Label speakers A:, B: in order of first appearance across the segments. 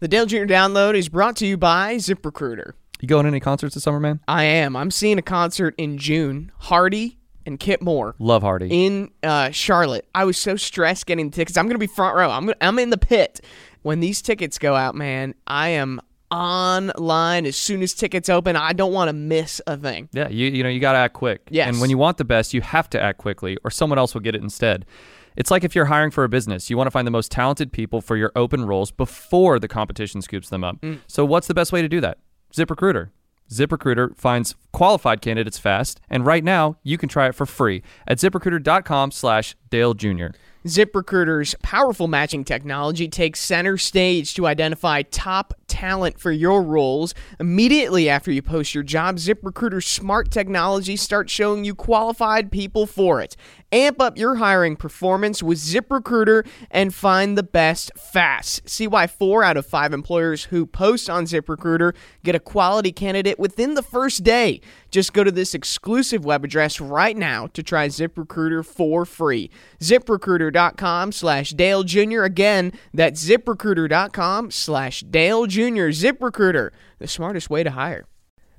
A: The Dale Jr. Download is brought to you by ZipRecruiter.
B: You going to any concerts this summer, man?
A: I am. I'm seeing a concert in June. Hardy and Kip Moore
B: Love Hardy.
A: in uh, Charlotte. I was so stressed getting the tickets. I'm gonna be front row. I'm gonna, I'm in the pit when these tickets go out, man. I am online as soon as tickets open. I don't want to miss a thing.
B: yeah, you you know you got to act quick.
A: Yes.
B: And when you want the best, you have to act quickly, or someone else will get it instead. It's like if you're hiring for a business, you want to find the most talented people for your open roles before the competition scoops them up. Mm. So what's the best way to do that? ZipRecruiter. ZipRecruiter finds qualified candidates fast, and right now you can try it for free at ZipRecruiter.com/slash Dale Jr.
A: ZipRecruiter's powerful matching technology takes center stage to identify top talent for your roles. Immediately after you post your job, ZipRecruiter's smart technology starts showing you qualified people for it. Amp up your hiring performance with ZipRecruiter and find the best fast. See why four out of five employers who post on ZipRecruiter get a quality candidate within the first day. Just go to this exclusive web address right now to try ZipRecruiter for free. ZipRecruiter.com slash Dale Jr. Again, that's ZipRecruiter.com slash Dale Jr. ZipRecruiter, the smartest way to hire.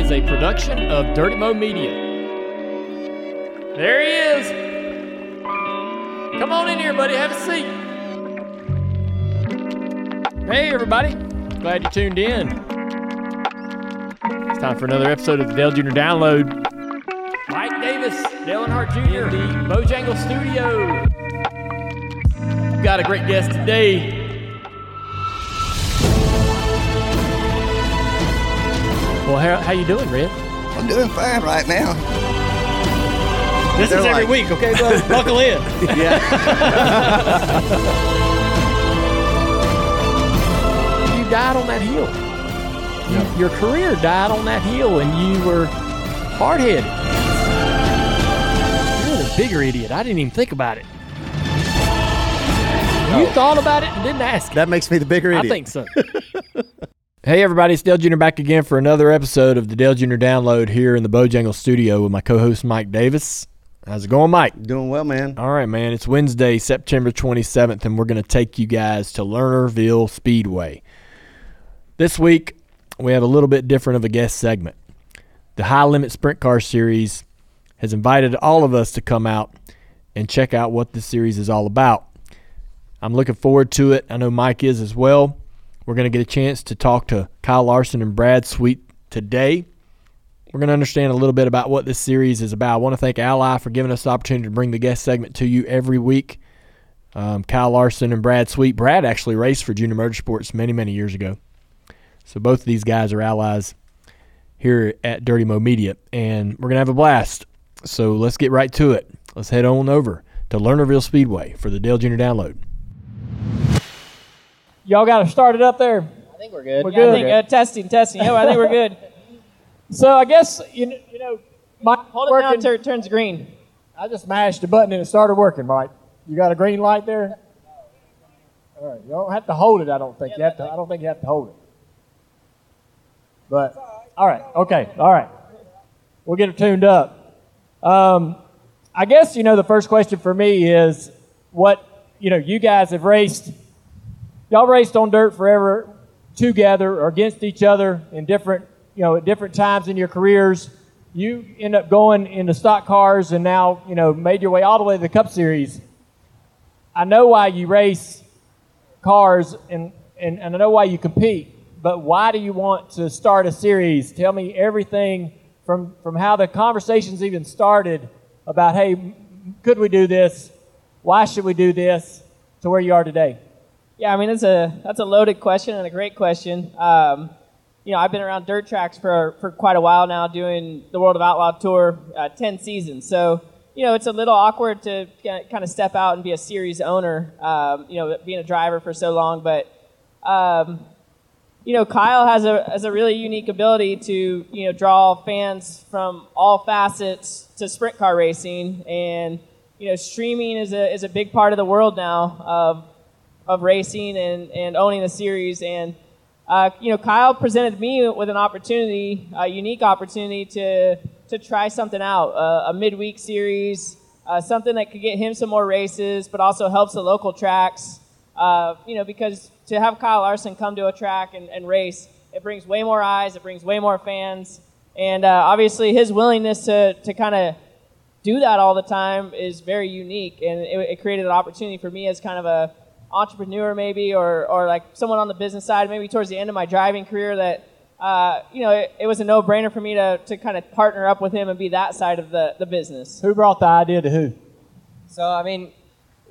C: Is a production of Dirty Mo Media. There he is. Come on in here, buddy. Have a seat. Hey, everybody. Glad you tuned in. It's time for another episode of the Dale Jr. Download. Mike Davis, Dale Earnhardt Jr., the Bojangle Studio. We've got a great guest today. Well, how, how you doing, Red?
D: I'm doing fine right now.
C: This
D: They're
C: is every
D: like-
C: week, okay, brother? Buckle in. Yeah. you died on that hill. You, Your career died on that hill, and you were hard headed. You're the bigger idiot. I didn't even think about it. You thought about it and didn't ask.
E: That makes me the bigger idiot.
C: I think so. hey, everybody, it's Dale Jr. back again for another episode of the Dale Jr. Download here in the Bojangle studio with my co host, Mike Davis. How's it going, Mike?
E: Doing well, man.
C: All right, man. It's Wednesday, September 27th, and we're going to take you guys to Lernerville Speedway. This week, we have a little bit different of a guest segment. The High Limit Sprint Car Series has invited all of us to come out and check out what this series is all about. I'm looking forward to it. I know Mike is as well. We're going to get a chance to talk to Kyle Larson and Brad Sweet today. We're going to understand a little bit about what this series is about. I want to thank Ally for giving us the opportunity to bring the guest segment to you every week. Um, Kyle Larson and Brad Sweet. Brad actually raced for Junior Motorsports many, many years ago. So both of these guys are allies here at Dirty Mo Media, and we're going to have a blast. So let's get right to it. Let's head on over to Lernerville Speedway for the Dale Jr. Download. Y'all got to start it up there.
F: I think we're good.
C: We're
F: Yeah, I
C: good.
F: think, uh, testing, testing. Yeah, I think we're good.
C: So I guess you know, you know Mike
F: Hold it down until it turns green.
C: I just mashed the button and it started working, Mike. You got a green light there? All right. You don't have to hold it, I don't think. You have to I don't think you have to hold it. But all right, okay, all right. We'll get it tuned up. Um, I guess you know the first question for me is what you know, you guys have raced y'all raced on dirt forever together or against each other in different you know at different times in your careers you end up going into stock cars and now you know made your way all the way to the Cup Series. I know why you race cars and, and, and I know why you compete, but why do you want to start a series? Tell me everything from, from how the conversations even started about, hey, could we do this? Why should we do this? To where you are today.
E: Yeah, I mean that's a that's a loaded question and a great question. Um, you know, I've been around dirt tracks for for quite a while now, doing the World of Outlaw Tour, uh, ten seasons. So you know, it's a little awkward to kind of step out and be a series owner. Um, you know, being a driver for so long, but um, you know, Kyle has a has a really unique ability to you know draw fans from all facets to sprint car racing, and you know, streaming is a is a big part of the world now of of racing and and owning a series and. Uh, you know, Kyle presented me with an opportunity, a unique opportunity to to try something out, uh, a midweek series, uh, something that could get him some more races, but also helps the local tracks. Uh, you know, because to have Kyle Larson come to a track and, and, race, it brings way more eyes, it brings way more fans, and uh, obviously his willingness to to kind of do that all the time is very unique, and it, it created an opportunity for me as kind of a entrepreneur maybe or, or like someone on the business side maybe towards the end of my driving career that uh, you know it, it, was a no-brainer for me to, to kind of partner up with him and be that side of the, the business.
C: Who brought the idea to who?
G: So i mean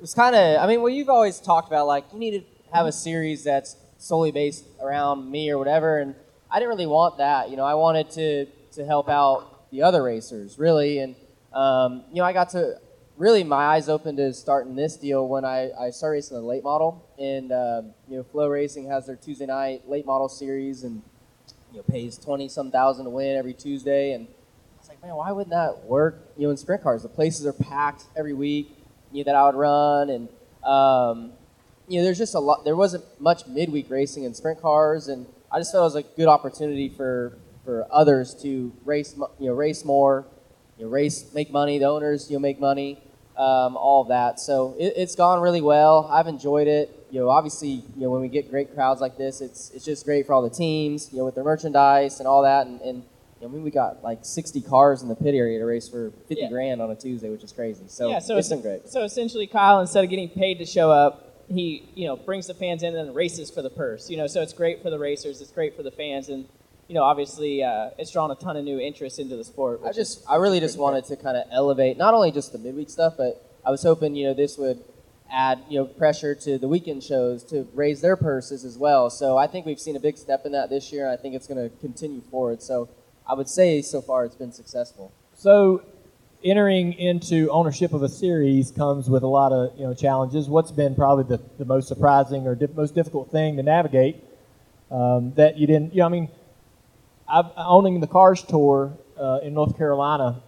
G: it was kind of i mean well you've always talked about like you need to have a series that's solely based around me or whatever and i didn't really want that you know i wanted to to help out the other racers really and um, you know i got to really my eyes opened to starting this deal when I, I started racing the late model. And, um, you know, FloRacing has their Tuesday night late model series and, you know, pays 20 some thousand to win every Tuesday. And I was like, man, why wouldn't that work, you know, in sprint cars? The places are packed every week, you know, that I would run. And, um, you know, there's just a lot, there wasn't much midweek racing in sprint cars. And I just felt it was a good opportunity for, for others to race, you know, race more, you know, race, make money, the owners, you know, make money um, all of that. So it, has gone really well. I've enjoyed it. You know, obviously, you know, when we get great crowds like this, it's it's just great for all the teams. You know, with their merchandise and all that. And, and you know, I mean, we got like 60 cars in the pit area to race for 50 yeah. grand on a Tuesday, which is crazy. So,
E: yeah, so
G: it's been great.
E: So essentially, Kyle, instead of getting paid to show up, he you know brings the fans in and races for the purse. You know, so it's great for the racers. It's great for the fans and you know, obviously, uh, it's drawn a ton of new interest into the sport.
G: I just, I really just wanted to kind of elevate not only just the midweek stuff, but I was hoping, you know, this would add, you know, pressure to the weekend shows to raise their purses as well. So I think we've seen a big step in that this year, and I think it's going to continue forward. So I would say so far it's been successful.
C: So entering into ownership of a series comes with a lot of you know challenges. What's been probably the, the most surprising or di- most difficult thing to navigate um, that you didn't? You know, I mean, I've, owning the Cars Tour uh, in North Carolina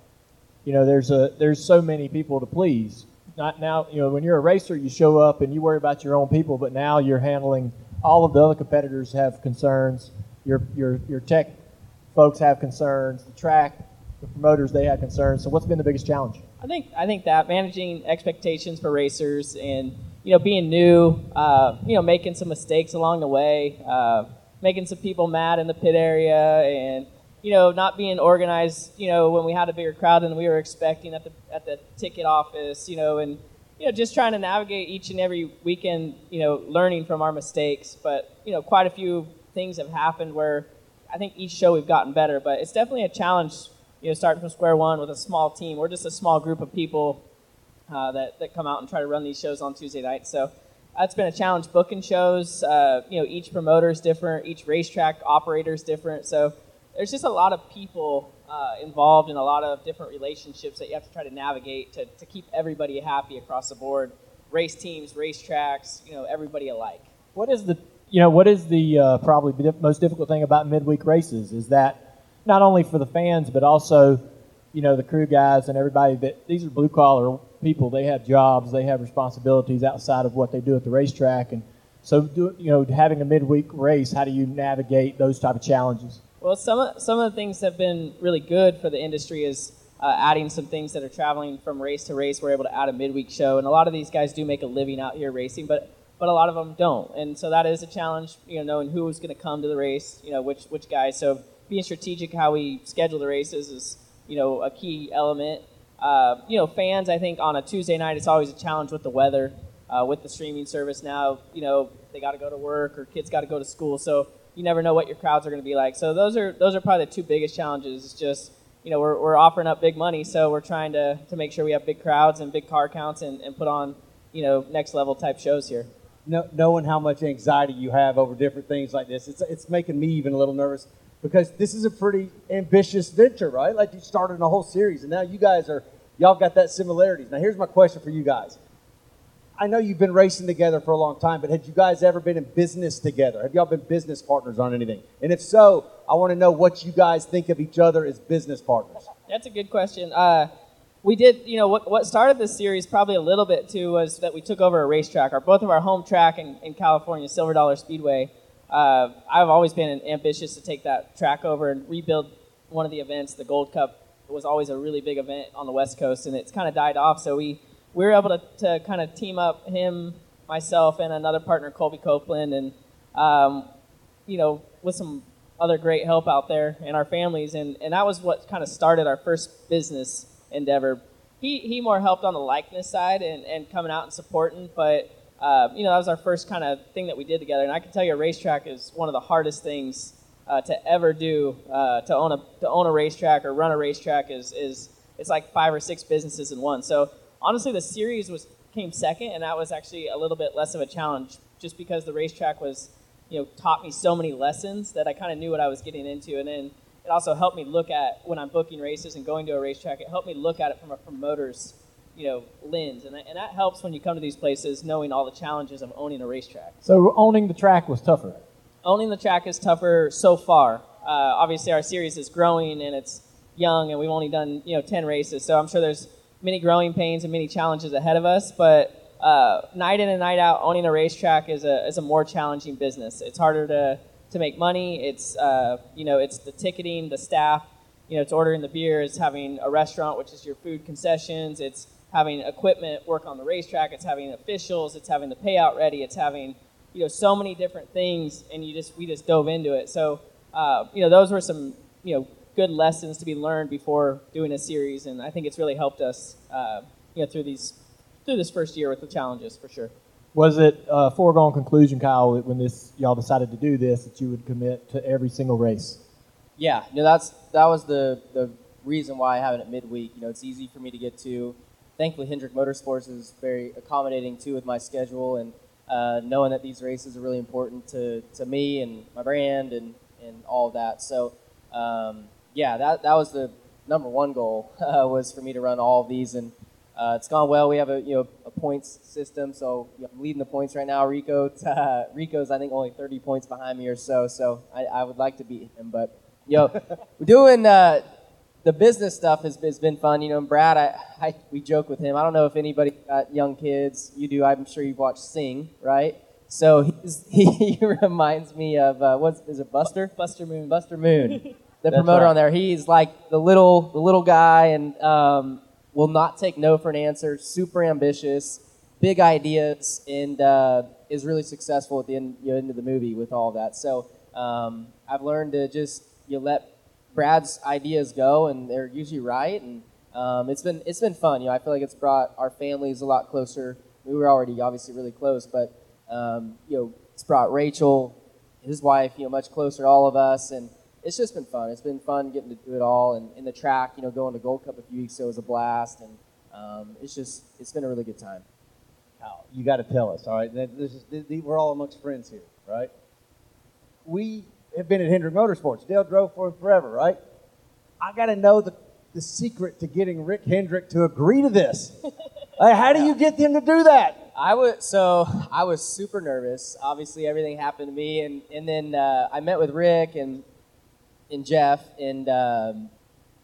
C: you know, there's a there's so many people to please. Not now, you know, when you're a racer, you show up and you worry about your own people, but now you're handling all of the other competitors have concerns. Your your your tech folks have concerns. The track, the promoters, they have concerns. So, what's been the biggest challenge?
E: I think I think that managing expectations for racers and you know being new, uh, you know, making some mistakes along the way, uh, making some people mad in the pit area, and you know, not being organized, you know, when we had a bigger crowd than we were expecting at the at the ticket office, you know, and you know, just trying to navigate each and every weekend, you know, learning from our mistakes. But you know, quite a few things have happened where I think each show we've gotten better. But it's definitely a challenge, you know, starting from square one with a small team. We're just a small group of people uh, that that come out and try to run these shows on Tuesday nights. So that's been a challenge booking shows. Uh, you know, each promoter is different, each racetrack operator is different. So there's just a lot of people uh, involved in a lot of different relationships that you have to try to navigate to, to keep everybody happy across the board race teams racetracks, you know everybody alike
C: what is the you know what is the uh, probably most difficult thing about midweek races is that not only for the fans but also you know the crew guys and everybody that these are blue collar people they have jobs they have responsibilities outside of what they do at the racetrack and so do, you know having a midweek race how do you navigate those type of challenges
E: well, some of, some of the things that have been really good for the industry is uh, adding some things that are traveling from race to race. We're able to add a midweek show, and a lot of these guys do make a living out here racing, but but a lot of them don't, and so that is a challenge. You know, knowing who is going to come to the race, you know, which which guys. So being strategic how we schedule the races is you know, a key element. Uh, you know, fans, I think on a Tuesday night, it's always a challenge with the weather. Uh, with the streaming service now, you know, they got to go to work or kids got to go to school, so you never know what your crowds are going to be like. So those are those are probably the two biggest challenges. It's just you know we're, we're offering up big money, so we're trying to, to make sure we have big crowds and big car counts and, and put on you know next level type shows here.
H: No, knowing how much anxiety you have over different things like this, it's it's making me even a little nervous because this is a pretty ambitious venture, right? Like you started a whole series, and now you guys are y'all got that similarities. Now here's my question for you guys. I know you've been racing together for a long time, but had you guys ever been in business together? Have y'all been business partners on anything? And if so, I want to know what you guys think of each other as business partners.
E: That's a good question. Uh, we did, you know, what, what started this series probably a little bit too was that we took over a racetrack. Our both of our home track in, in California, Silver Dollar Speedway. Uh, I've always been ambitious to take that track over and rebuild one of the events. The Gold Cup was always a really big event on the West Coast, and it's kind of died off. So we we were able to, to kind of team up him, myself, and another partner, Colby Copeland, and um, you know, with some other great help out there and our families, and, and that was what kind of started our first business endeavor. He, he more helped on the likeness side and, and coming out and supporting, but uh, you know that was our first kind of thing that we did together. And I can tell you, a racetrack is one of the hardest things uh, to ever do. Uh, to own a to own a racetrack or run a racetrack is is it's like five or six businesses in one. So honestly, the series was came second, and that was actually a little bit less of a challenge, just because the racetrack was, you know, taught me so many lessons that I kind of knew what I was getting into, and then it also helped me look at when I'm booking races and going to a racetrack. It helped me look at it from a promoter's, you know, lens, and that, and that helps when you come to these places, knowing all the challenges of owning a racetrack.
F: So owning the track was tougher.
E: Owning the track is tougher so far. Uh, obviously, our series is growing and it's young, and we've only done you know 10 races, so I'm sure there's many growing pains and many challenges ahead of us, but uh, night in and night out, owning a racetrack is a, is a more challenging business. It's harder to, to make money. It's, uh, you know, it's the ticketing, the staff, you know, it's ordering the beer, it's having a restaurant, which is your food concessions, it's having equipment work on the racetrack, it's having officials, it's having the payout ready, it's having, you know, so many different things, and you just, we just dove into it. So, uh, you know, those were some, you know, good lessons to be learned before doing a series, and I think it's really helped us, uh, you know, through these through this first year with the challenges for sure.
F: Was it a foregone conclusion, Kyle, when this y'all decided to do this, that you would commit to every single race?
G: Yeah, you no, that's that was the the reason why I have it at midweek. You know, it's easy for me to get to. Thankfully, Hendrick Motorsports is very accommodating too with my schedule, and uh, knowing that these races are really important to, to me and my brand and, and all of that. So, um, yeah, that, that was the number one goal uh, was for me to run all of these, and uh, it's gone well. We have a you know a points system, so you know, I'm leading the points right now. Rico uh, Rico's I think only 30 points behind me or so, so I, I would like to beat him, but you know we're doing uh, the business stuff has, has been fun. You know, and Brad, I, I we joke with him. I don't know if anybody got young kids. You do. I'm sure you've watched Sing, right? So he's, he reminds me of uh, what's it Buster?
E: Buster Moon.
G: Buster Moon, the promoter
F: right.
G: on there. He's like the little the little guy and um, will not take no for an answer. Super ambitious, big ideas, and uh, is really successful at the end, you know, end of the movie with all that. So um, I've learned to just you know, let Brad's ideas go, and they're usually right. And um, it's been it's been fun. You know, I feel like it's brought our families a lot closer. We were already obviously really close, but um, you know, it's brought Rachel, his wife, you know, much closer to all of us, and it's just been fun. It's been fun getting to do it all, and in the track, you know, going to Gold Cup a few weeks ago was a blast, and um, it's just it's been a really good time.
H: Kyle, you got to tell us, all right? Is, we're all amongst friends here, right? We been at Hendrick Motorsports. Dale drove for him forever, right? I got to know the, the secret to getting Rick Hendrick to agree to this. Like, how do you get him to do that?
G: I was so I was super nervous. Obviously, everything happened to me, and and then uh, I met with Rick and and Jeff, and um,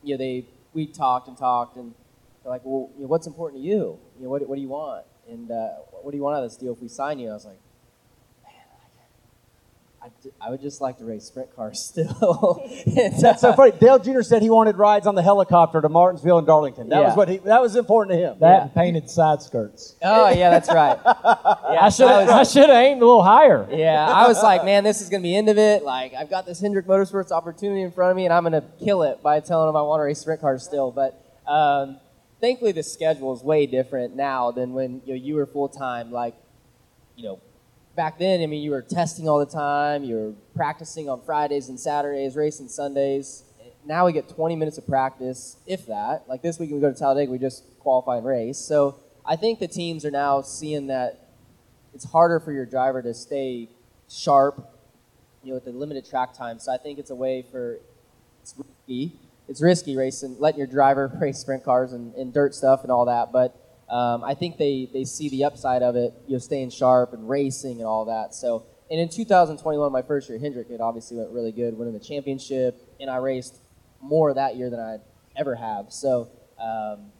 G: you know they we talked and talked, and they're like, well, you know, what's important to you? You know, what what do you want? And uh, what do you want out of this deal if we sign you? I was like, I I, d- I would just like to race sprint cars still. And,
H: That's so
G: uh,
H: funny. Dale Jr. said he wanted rides on the helicopter to Martinsville and Darlington. That was what he. That was important to him.
F: That
G: Yeah.
F: and painted side skirts.
G: Oh yeah, that's right. Yeah,
F: I should
G: I
F: have should have aimed a little higher.
G: Yeah, I was like, man, this is gonna be end of it. Like, I've got this Hendrick Motorsports opportunity in front of me, and I'm gonna kill it by telling them I want to race sprint cars still. But um, thankfully, the schedule is way different now than when you, know, you were full time. Like, you know, back then, I mean, you were testing all the time. You were practicing on Fridays and Saturdays, racing Sundays. Now we get 20 minutes of practice, if that. Like this week, we go to Talladega, we just qualify and race. So I think the teams are now seeing that it's harder for your driver to stay sharp, you know, with the limited track time. So I think it's a way for it's risky. It's risky racing, letting your driver race sprint cars and, and dirt stuff and all that. But um, I think they, they see the upside of it, you know, staying sharp and racing and all that. So, and in 2021, my first year, Hendrick, it obviously went really good, winning the championship, and I raced more that year than I ever have. So, um,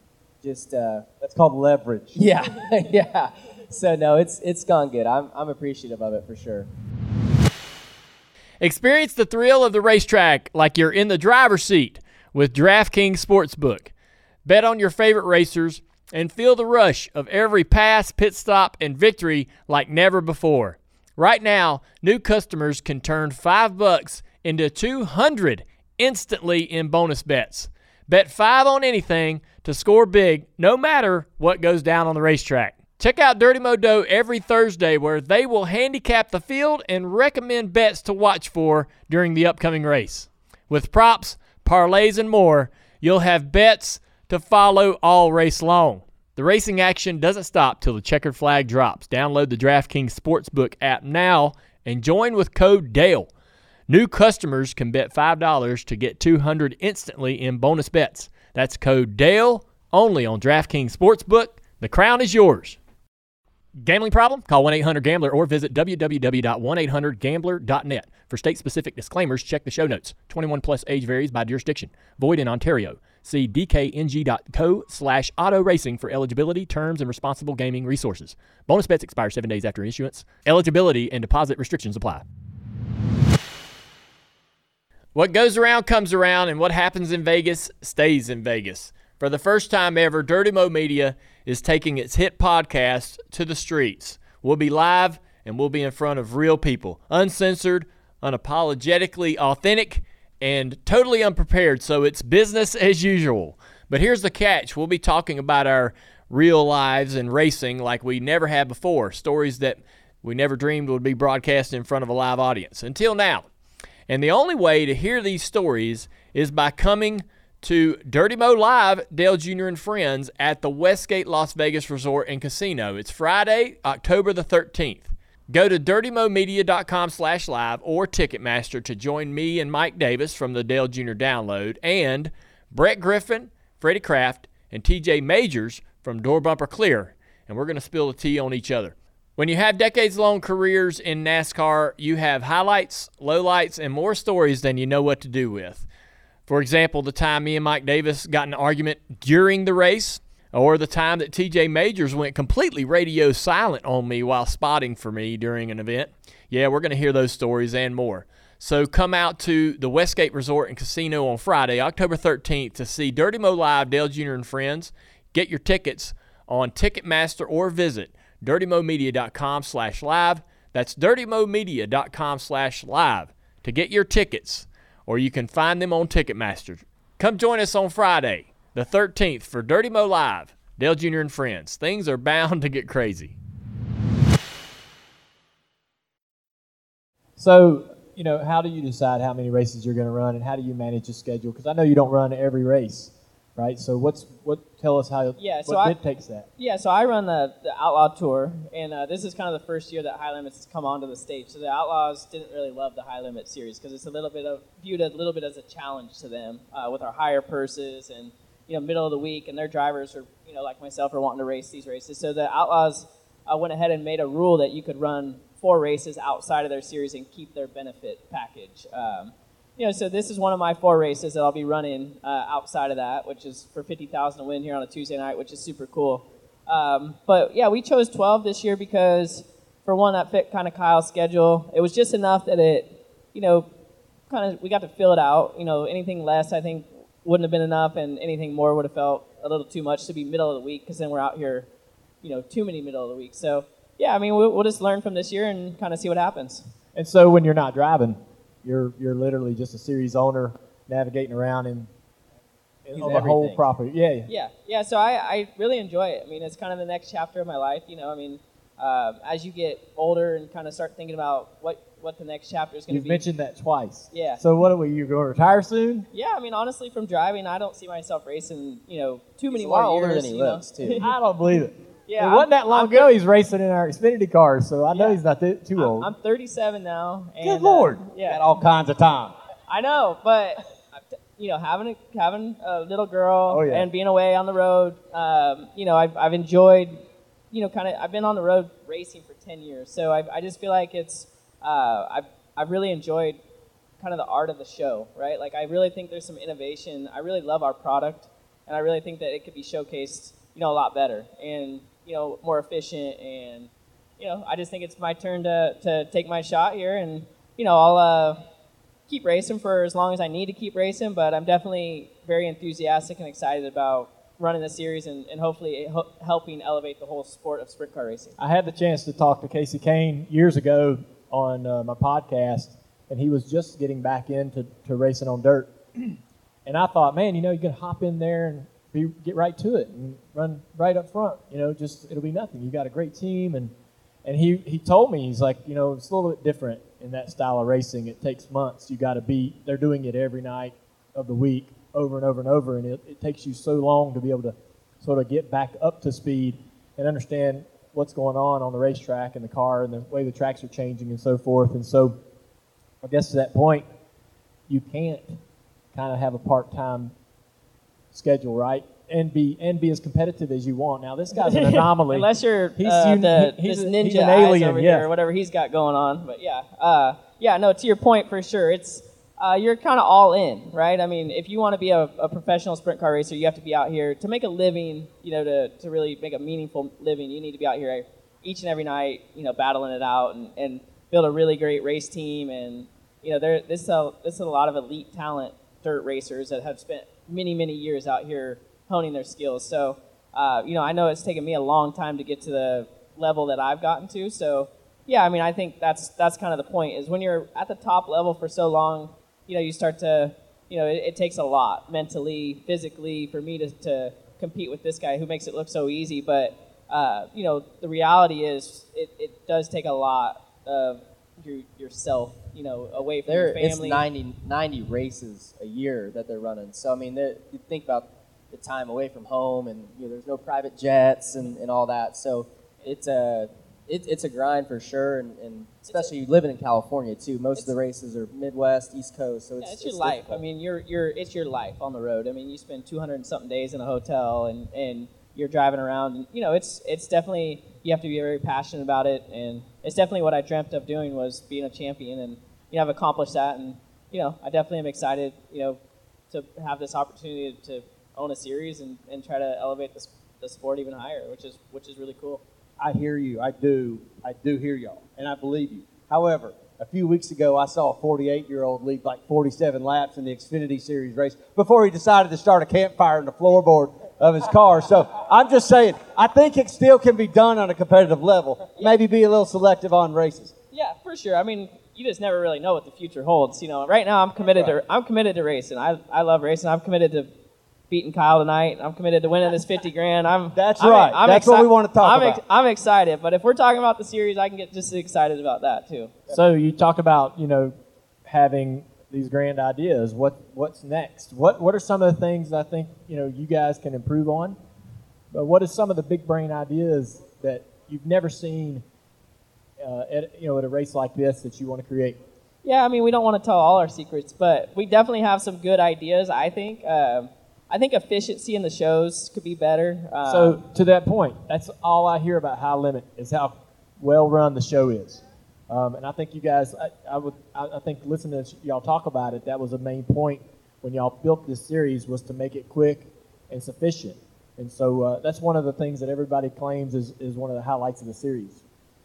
G: just uh,
H: That's called leverage.
G: yeah, yeah. So no, it's it's gone good. I'm I'm appreciative of it for sure.
C: Experience the thrill of the racetrack like you're in the driver's seat with DraftKings Sportsbook. Bet on your favorite racers and feel the rush of every pass, pit stop, and victory like never before. Right now, new customers can turn 5 bucks into 200 instantly in bonus bets. Bet 5 on anything to score big no matter what goes down on the racetrack. Check out Dirty Modo every Thursday where they will handicap the field and recommend bets to watch for during the upcoming race. With props, parlays, and more, you'll have bets to follow all race long. The racing action doesn't stop till the checkered flag drops. Download the DraftKings Sportsbook app now and join with code DALE. New customers can bet $5 to get 200 instantly in bonus bets. That's code DALE only on DraftKings Sportsbook. The crown is yours. Gambling problem? Call 1 800 Gambler or visit www.1800Gambler.net. For state specific disclaimers, check the show notes. 21 plus age varies by jurisdiction. Void in Ontario. See dkng.co slash auto racing for eligibility, terms, and responsible gaming resources. Bonus bets expire seven days after issuance. Eligibility and deposit restrictions apply. What goes around comes around, and what happens in Vegas stays in Vegas. For the first time ever, Dirty Mo Media is taking its hit podcast to the streets. We'll be live and we'll be in front of real people, uncensored, unapologetically authentic, and totally unprepared. So it's business as usual. But here's the catch we'll be talking about our real lives and racing like we never have before, stories that we never dreamed would be broadcast in front of a live audience. Until now. And the only way to hear these stories is by coming to Dirty Mo Live, Dale Jr. and Friends at the Westgate Las Vegas Resort and Casino. It's Friday, October the 13th. Go to dirtymomedia.com slash live or Ticketmaster to join me and Mike Davis from the Dale Jr. Download and Brett Griffin, Freddie Kraft, and TJ Majors from Door Bumper Clear. And we're going to spill the tea on each other. When you have decades long careers in NASCAR, you have highlights, lowlights, and more stories than you know what to do with. For example, the time me and Mike Davis got an argument during the race, or the time that TJ Majors went completely radio silent on me while spotting for me during an event. Yeah, we're going to hear those stories and more. So come out to the Westgate Resort and Casino on Friday, October 13th to see Dirty Mo Live, Dale Jr. and Friends. Get your tickets on Ticketmaster or visit dirtymomedia.com slash live. That's dirtymomedia.com slash live to get your tickets, or you can find them on Ticketmaster. Come join us on Friday, the 13th, for Dirty Mo Live, Dale Jr. and Friends. Things are bound to get crazy.
F: So, you know, how do you decide how many races you're going to run, and how do you manage a schedule? Because I know you don't run every race, right? So, what's what? Tell us how.
E: Yeah, so
F: what
E: I-
F: dictates that?
E: Yeah, so I run the, the Outlaw Tour, and uh, this is kind of the first year that High Limits has come onto the stage. So the Outlaws didn't really love the High Limit series because it's a little bit of viewed a little bit as a challenge to them uh, with our higher purses and you know middle of the week, and their drivers are you know like myself are wanting to race these races. So the Outlaws uh, went ahead and made a rule that you could run four races outside of their series and keep their benefit package. Um, you know, so this is one of my four races that I'll be running uh, outside of that, which is for 50,000 to win here on a Tuesday night, which is super cool. Um, but yeah, we chose 12 this year because for one that fit kind of Kyle's schedule. It was just enough that it, you know, kind of we got to fill it out. You know, anything less I think wouldn't have been enough, and anything more would have felt a little too much to be middle of the week because then we're out here, you know, too many middle of the week. So yeah, I mean we'll, we'll just learn from this year and kind of see what happens.
C: And so when you're not driving, you're you're literally just a series owner navigating around in, in
H: He's
C: on the whole property. Yeah, yeah.
E: Yeah, yeah. So I, I really enjoy it. I mean, it's kind of the next chapter of my life. You know, I mean, um, as you get older and kind of start thinking about what what the next chapter is going to be.
C: You've mentioned that twice.
E: Yeah.
C: So what are we? You going to retire soon?
E: yeah, I mean, honestly, from driving, I don't see myself racing. You know, too many
G: He's a
E: more
G: lot older
E: years.
G: than he
E: you know?
G: too.
C: I don't believe it.
E: Yeah,
C: it wasn't that long
E: I'm
C: ago. He's racing in our Xfinity cars, so I know
E: Yeah.
C: he's not th- too
E: I'm,
C: old.
E: I'm 37 now. And,
C: Good
E: uh,
C: lord.
E: yeah.
H: Got all kinds of time.
E: I know, but you know, having a having a little girl
C: Oh, yeah.
E: and being away on the road, um, you know, I've I've enjoyed, you know, kind of I've been on the road racing for ten years, so I I just feel like it's uh, I've I've really enjoyed kind of the art of the show, right? Like I really think there's some innovation. I really love our product, and I really think that it could be showcased, you know, a lot better and you know more efficient and you know I just think it's my turn to to take my shot here and you know I'll. Uh, keep racing for as long as I need to keep racing, but I'm definitely very enthusiastic and excited about running the series and, and hopefully ho- helping elevate the whole sport of sprint car racing.
C: I had the chance to talk to Kasey Kahne years ago on uh, my podcast, and he was just getting back into to racing on dirt. And I thought, man, you know, you can hop in there and be, get right to it and run right up front. You know, just it'll be nothing. You got a great team, and and he he told me he's like, you know, it's a little bit different in that style of racing. It takes months. You got to be. They're doing it every night of the week, over and over and over, and it, it takes you so long to be able to sort of get back up to speed and understand what's going on on the racetrack and the car and the way the tracks are changing and so forth. And so, I guess to that point, you can't kind of have a part-time schedule, right? And be and be as competitive as you want. Now, this guy's an anomaly.
E: Unless you're
C: He's
E: uh, the,
C: he- he's
E: this
C: a-
E: ninja
C: he's an alien,
E: over
C: yeah.
E: here or whatever he's got going on. But yeah, uh, yeah, no, to your point for sure. It's uh, you're kind of all in, right? I mean, if you want to be a, a professional sprint car racer, you have to be out here to make a living. You know, to, to really make a meaningful living, you need to be out here each and every night. You know, battling it out and, and build a really great race team. And you know, there this is a, this is a lot of elite talent dirt racers that have spent many many years out here honing their skills. So uh, you know, I know it's taken me a long time to get to the level that I've gotten to. So yeah, I mean, I think that's that's kind of the point is when you're at the top level for so long, you know, you start to, you know, it, it takes a lot mentally, physically for me to, to compete with this guy who makes it look so easy. But uh, you know, the reality is it, it does take a lot of your, yourself, you know, away from
G: There,
E: your
G: it's
E: family.
G: 90, 90 races a year that they're running. So I mean, you think about the time away from home, and you know, there's no private jets and, and all that. So it's a it, it's a grind for sure, and, and especially living in California too. Most of the races are Midwest, East Coast, so it's,
E: Yeah, it's your life.
G: difficult.
E: I mean, you're you're it's your life on the road. I mean, you spend 200 and something days in a hotel, and and you're driving around, and you know, it's it's definitely you have to be very passionate about it, and it's definitely what I dreamt of doing was being a champion, and you know, I've accomplished that, and you know, I definitely am excited, you know, to have this opportunity to own a series and, and try to elevate the, the sport even higher, which is which is really cool.
H: I hear you. I do. I do hear y'all, and I believe you. However, a few weeks ago, I saw a 48-year-old lead like 47 laps in the Xfinity Series race before he decided to start a campfire in the floorboard of his car. So I'm just saying, I think it still can be done on a competitive level. Maybe be a little selective on races.
E: Yeah, for sure. I mean, you just never really know what the future holds. You know, right now I'm committed to I'm committed to racing. I I love racing. I'm committed to beating Kyle tonight. I'm committed to winning this 50 grand. I'm
H: That's
E: I'm-
H: right. That's what we wanna talk
E: I'm
H: about.
E: I'm excited, but if we're talking about the series, I can get just as excited about that too.
C: So you talk about you know having these grand ideas. What what's next? What what are some of the things I think you know you guys can improve on? But what are some of the big brain ideas that you've never seen uh, at you know at a race like this that you want to create?
E: Yeah, I mean, we don't want to tell all our secrets, but we definitely have some good ideas. I think. Um, I think efficiency in the shows could be better. Um,
C: So to that point, that's all I hear about High Limit is how well run the show is. Um, and I think you guys, I, I would, I, I think listening to y'all talk about it, that was a main point when y'all built this series was to make it quick and sufficient. And so uh, that's one of the things that everybody claims is, is one of the highlights of the series.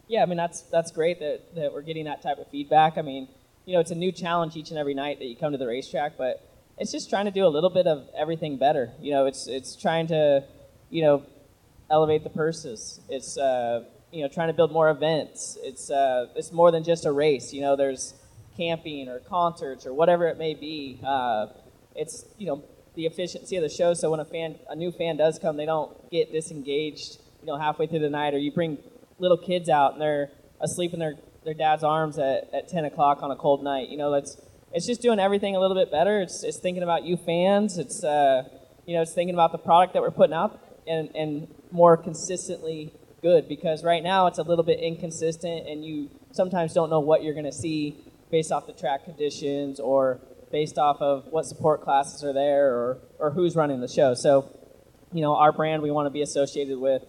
E: Yeah, I mean that's that's great that, that we're getting that type of feedback. I mean, you know, it's a new challenge each and every night that you come to the racetrack, but it's just trying to do a little bit of everything better. You know, it's it's trying to, you know, elevate the purses. It's uh, you know trying to build more events. It's uh, it's more than just a race. You know, there's camping or concerts or whatever it may be. Uh, it's you know the efficiency of the show. So when a fan, a new fan does come, they don't get disengaged. You know, halfway through the night, or you bring little kids out and they're asleep in their their dad's arms at, at 10 o'clock on a cold night. You know, that's it's just doing everything a little bit better. It's, it's thinking about you fans. It's uh, you know, it's thinking about the product that we're putting out and and more consistently good because right now it's a little bit inconsistent and you sometimes don't know what you're going to see based off the track conditions or based off of what support classes are there or, or who's running the show. So, you know, our brand we want to be associated with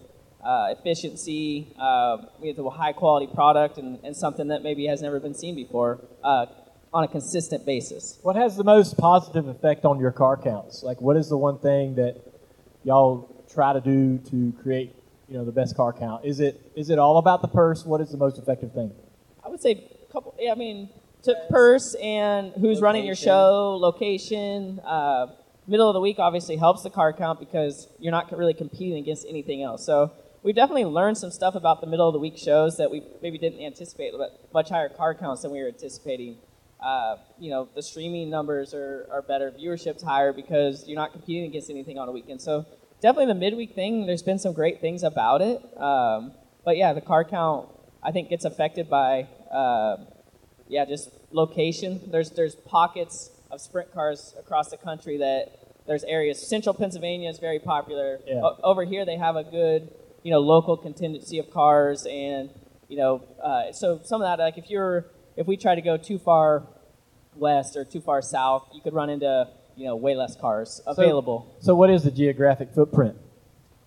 E: uh, efficiency, uh, with a high quality product, and, and something that maybe has never been seen before uh, on a consistent basis.
F: What has the most positive effect on your car counts? Like, what is the one thing that y'all try to do to create, you know, the best car count? Is it is it all about the purse? What is the most effective thing?
E: I would say a couple. Yeah, I mean, to purse and who's running your show, location. Uh, middle of the week obviously helps the car count because you're not really competing against anything else. So we've definitely learned some stuff about the middle of the week shows that we maybe didn't anticipate, but much higher car counts than we were anticipating. Uh, you know, the streaming numbers are, are better, viewership's higher because you're not competing against anything on a weekend. So definitely the midweek thing, there's been some great things about it. Um, but yeah, the car count I think gets affected by uh, yeah, just location. There's there's pockets of sprint cars across the country that there's areas. Central Pennsylvania is very popular.
F: Yeah.
E: O- over here, they have a good you know local contingency of cars, and you know uh, so some of that like if you're if we try to go too far west or too far south, you could run into you know way less cars available.
F: So, what is the geographic footprint?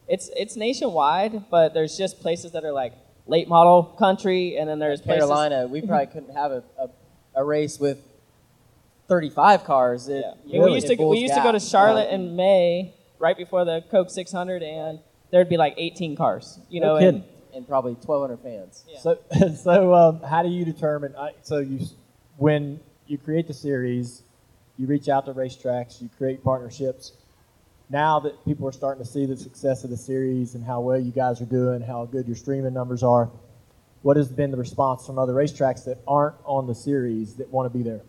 E: It's it's nationwide, but there's just places that are like late model country, and then there's places-
G: Carolina, we probably couldn't have a, a, a race with 35 cars. At,
E: Yeah.
G: you
E: we used to we used to go to Charlotte
G: Yeah.
E: in May, right before the Coke 600, and there'd be like 18 cars. You
F: No
E: know,
F: kidding.
E: and
G: and probably 1,200 fans.
E: Yeah.
F: So, so um, how do you determine? I so you, when you create the series, you reach out to racetracks, you create partnerships. Now that people are starting to see the success of the series and how well you guys are doing, how good your streaming numbers are, what has been the response from other racetracks that aren't on the series that want to be there?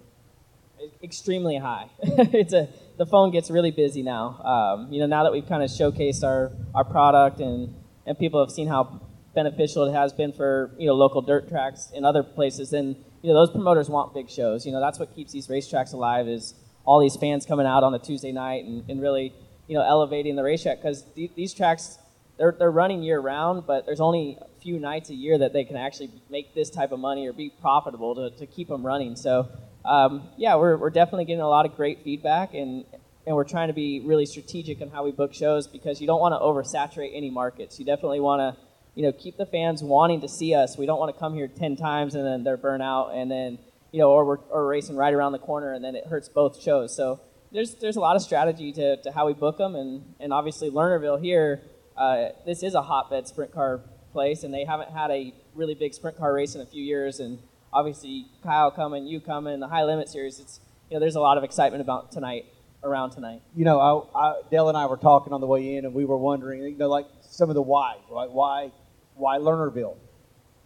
E: extremely high. it's a the phone gets really busy now. Um, you know, now that we've kind of showcased our, our product and and people have seen how beneficial it has been for you know local dirt tracks in other places, then you know those promoters want big shows. You know, that's what keeps these racetracks alive is all these fans coming out on a Tuesday night and, and really you know elevating the racetrack because these tracks they're, they're running year round, but there's only a few nights a year that they can actually make this type of money or be profitable to, to keep them running. So, um, yeah, we're, we're definitely getting a lot of great feedback, and, and we're trying to be really strategic on how we book shows because you don't want to oversaturate any markets. You definitely want to, you know, keep the fans wanting to see us. We don't want to come here 10 times and then they're burnt out, and then, you know, or we're, or racing right around the corner and then it hurts both shows. So, there's, there's a lot of strategy to, to how we book them, and, and obviously Lernerville here uh, this is a hotbed sprint car place, and they haven't had a really big sprint car race in a few years. And obviously, Kyle coming, you coming, the high limit series. It's you know, there's a lot of excitement about tonight, around tonight.
H: you know, I, I, Dale and I were talking on the way in, and we were wondering, you know, like some of the why, right? Why, why Lernerville?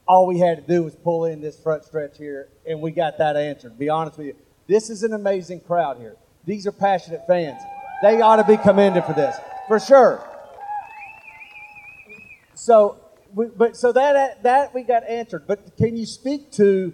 H: All we had to do was pull in this front stretch here, and we got that answered. Be honest with you, this is an amazing crowd here. These are passionate fans. They ought to be commended for this, for sure. So, but so that that we got answered. But can you speak to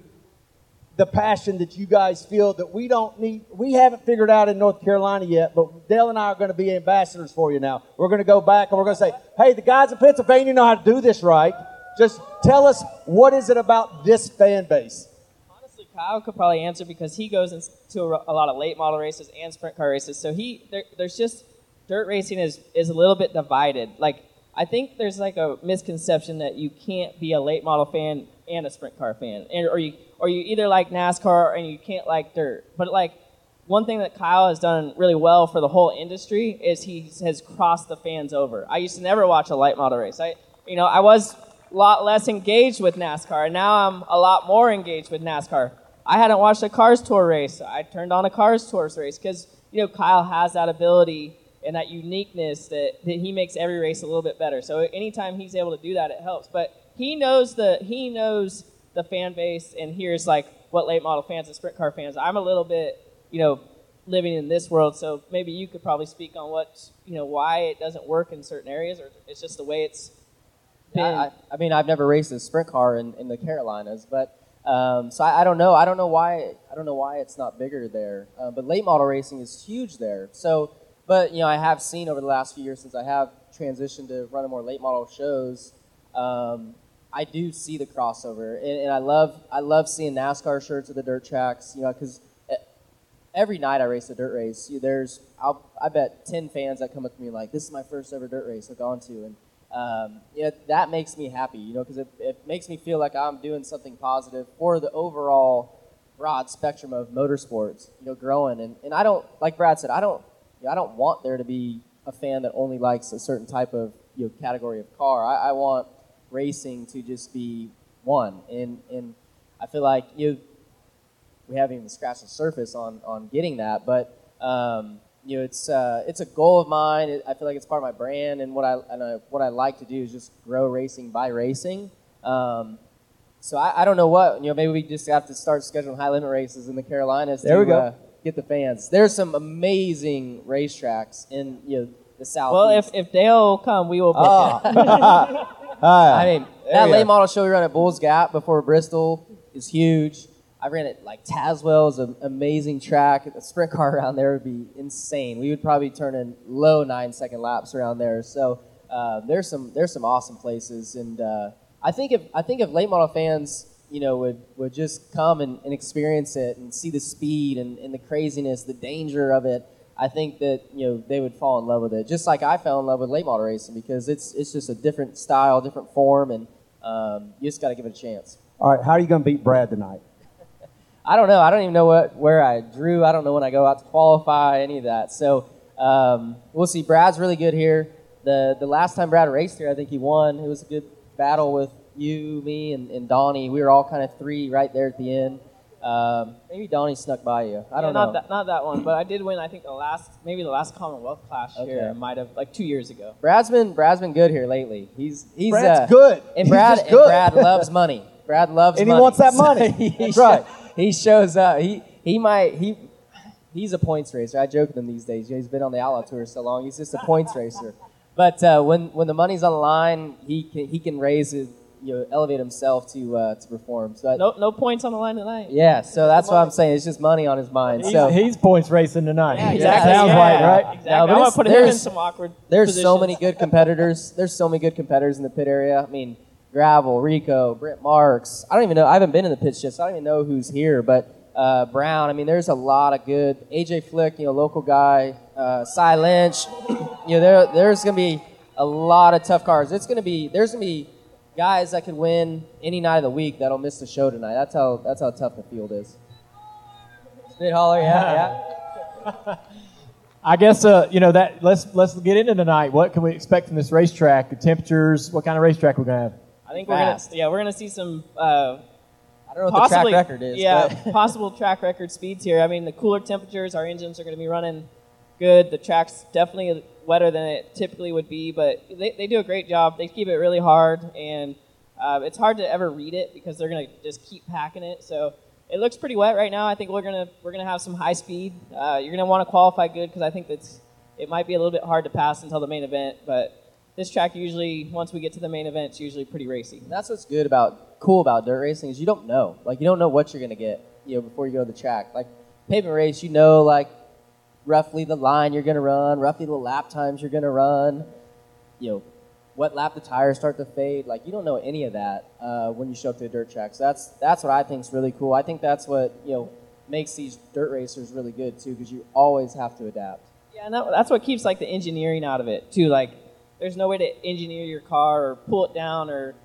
H: the passion that you guys feel that we don't need? We haven't figured out in North Carolina yet, but Dale and I are going to be ambassadors for you now. We're going to go back and we're going to say, "Hey, the guys in Pennsylvania know how to do this right. Just tell us what is it about this fan base."
E: Honestly, Kyle could probably answer because he goes into a, lot of late model races and sprint car races. So he there, there's just dirt racing is is a little bit divided. Like I think there's like a misconception that you can't be a late model fan and a sprint car fan, and, or you or you either like NASCAR and you can't like dirt. But like one thing that Kyle has done really well for the whole industry is he has crossed the fans over. I used to never watch a late model race. I you know I was a lot less engaged with NASCAR, and now I'm a lot more engaged with NASCAR. I hadn't watched a Cars Tour race. I turned on a Cars Tour race because you know Kyle has that ability and that uniqueness that, that he makes every race a little bit better. So anytime he's able to do that, it helps. But he knows the he knows the fan base and here's like what late model fans and sprint car fans. I'm a little bit you know living in this world, so maybe you could probably speak on what you know why it doesn't work in certain areas, or it's just the way it's been.
G: I, I mean, I've never raced a sprint car in, in the Carolinas, but um, so I, I don't know. I don't know why. I don't know why it's not bigger there. Uh, but late model racing is huge there. So, but you know, I have seen over the last few years since I have transitioned to running more late model shows. Um, I do see the crossover, and, and I love I love seeing NASCAR shirts at the dirt tracks. You know, because every night I race a dirt race, there's I'll, I bet ten fans that come up to me like, "This is my first ever dirt race I've gone to," and um, you know, that makes me happy. You know, because it, it makes me feel like I'm doing something positive for the overall broad spectrum of motorsports. You know, growing and, and I don't like Brad said, I don't you know, I don't want there to be a fan that only likes a certain type of you know category of car. I, I want racing to just be one, and and I feel like you we haven't even scratched the surface on on getting that, but um, you know, it's uh, it's a goal of mine. It, I feel like it's part of my brand, and what I and I, what I like to do is just grow racing by racing. Um, so I, I don't know what you know. Maybe we just have to start scheduling high limit races in the Carolinas.
H: There
G: to,
H: we go.
G: Uh, get the fans. There's some amazing racetracks in you know the south.
E: well, if, if Dale come, we will.
G: I mean, that late model show we run at Bulls Gap before Bristol is huge. I ran it like Tazewell is an amazing track. The sprint car around there would be insane. We would probably turn in low nine second laps around there. So uh, there's some there's some awesome places, and uh, I think if I think if late model fans you know would would just come and, and experience it and see the speed and, and the craziness, the danger of it. I think that you know they would fall in love with it, just like I fell in love with late model racing because it's it's just a different style, different form, and um, you just got to give it a chance.
H: All right, how are you going to beat Brad tonight?
G: I don't know. I don't even know what where I drew. I don't know when I go out to qualify, any of that. So um, we'll see. Brad's really good here. The the last time Brad raced here, I think he won. It was a good battle with you, me, and, and Donnie. We were all kind of three right there at the end. Um, maybe Donnie snuck by you. I don't
E: not
G: know.
E: That, not that one, but I did win. I think the last, maybe the last Commonwealth Clash
G: Okay.
E: here. Might have like two years ago.
G: Brad's been Brad's been good here lately. He's he's
H: Brad's
G: uh,
H: good.
G: And
H: He's
G: Brad
H: just
G: and. Brad loves money. Brad loves
H: And he wants that
G: So
H: money.
G: he
H: That's right.
G: He shows up. He he might he he's a points racer. I joke with him these days. He's been on the Outlaw Tour so long. He's just a points racer. But uh, when when the money's on the line, he can he can raise his you know elevate himself to uh, to perform. So I-
E: No, no points on the line tonight.
G: yeah, so that's what I'm saying. It's just money on his mind.
F: He's,
G: so
F: he's points racing tonight.
G: Yeah,
E: Exactly.
F: Sounds
E: yeah,
F: right, right?
E: Exactly.
G: No,
E: I'm gonna put him in
G: there's-
E: some awkward.
G: There's so many good competitors. There's so many good competitors in the pit area. I mean, Gravel, Rico, Brent Marks. I don't even know. I haven't been in the pits yet, so I don't even know who's here. But uh, Brown. I mean, there's a lot of good. AJ Flick, you know, local guy. Uh, Sye Lynch. you know, there there's gonna be a lot of tough cars. It's gonna be there's gonna be guys that could win any night of the week that'll miss the show tonight. That's how that's how tough the field is. Spit holler, yeah, yeah.
F: I guess uh, you know that. Let's let's get into tonight. What can we expect from this racetrack? The temperatures. What kind of racetrack we're gonna have?
E: I think we're gonna.
G: Fast.
E: Yeah, we're gonna see some. Uh,
G: I don't know what the track record is.
E: Yeah,
G: but-
E: possible track record speeds here. I mean, the cooler temperatures, our engines are going to be running good. The track's definitely wetter than it typically would be, but they, they do a great job. They keep it really hard, and uh, it's hard to ever read it because they're going to just keep packing it. So it looks pretty wet right now. I think we're gonna we're gonna have some high speed. Uh, you're gonna want to qualify good because I think that's it might be a little bit hard to pass until the main event, but. This track usually, once we get to the main event, it's usually pretty racy.
G: That's what's good about cool about dirt racing is you don't know. Like you don't know what you're gonna get, you know, before you go to the track. Like pavement race, you know like roughly the line you're gonna run, roughly the lap times you're gonna run, you know, what lap the tires start to fade. Like you don't know any of that uh, when you show up to a dirt track. So that's that's what I think is really cool. I think that's what you know makes these dirt racers really good too, because you always have to adapt.
E: Yeah, and that, that's what keeps like the engineering out of it too. Like, there's no way to engineer your car or pull it down or,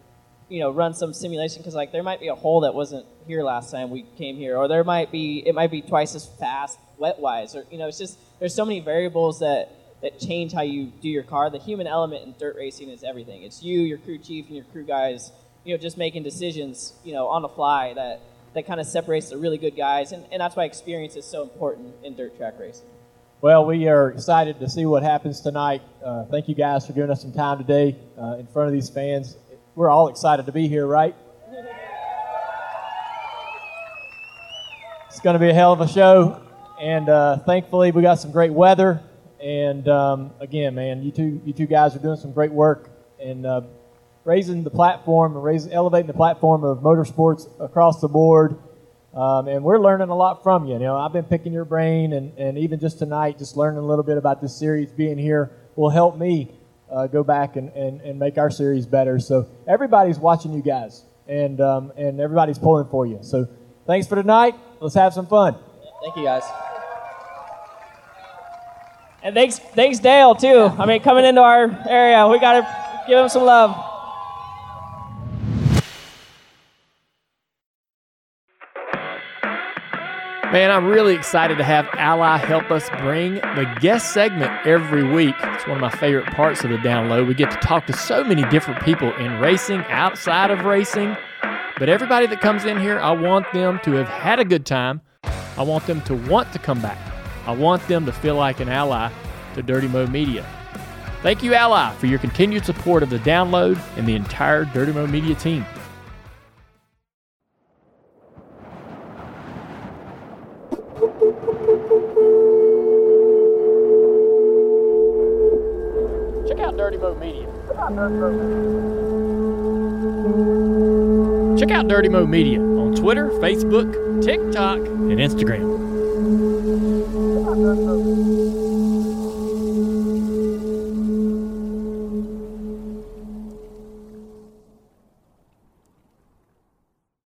E: you know, run some simulation because like there might be a hole that wasn't here last time we came here, or there might be it might be twice as fast wet wise, or you know, it's just there's so many variables that that change how you do your car. The human element in dirt racing is everything. It's you, your crew chief, and your crew guys, you know, just making decisions, you know, on the fly that, that kind of separates the really good guys. And, and that's why experience is so important in dirt track racing.
F: Well, we are excited to see what happens tonight. Uh, thank you guys for giving us some time today uh, in front of these fans. We're all excited to be here, right? It's going to be a hell of a show, and uh, thankfully we got some great weather. And um, again, man, you two, you two guys are doing some great work and uh, raising the platform and raising, elevating the platform of motorsports across the board. Um, and we're learning a lot from you. You know, I've been picking your brain, and, and even just tonight, just learning a little bit about this series, being here will help me uh, go back and, and, and make our series better. So everybody's watching you guys, and um, and everybody's pulling for you. So thanks for tonight. Let's have some fun.
G: Thank you, guys.
E: And thanks, thanks Dale too. I mean, coming into our area, we gotta give him some love.
C: Man, I'm really excited to have Ally help us bring the guest segment every week. It's one of my favorite parts of the download. We get to talk to so many different people in racing, outside of racing. But everybody that comes in here, I want them to have had a good time. I want them to want to come back. I want them to feel like an ally to Dirty Mo Media. Thank you, Ally, for your continued support of the download and the entire Dirty Mo Media team. Check out Dirty Mo Media on Twitter, Facebook, TikTok, and Instagram.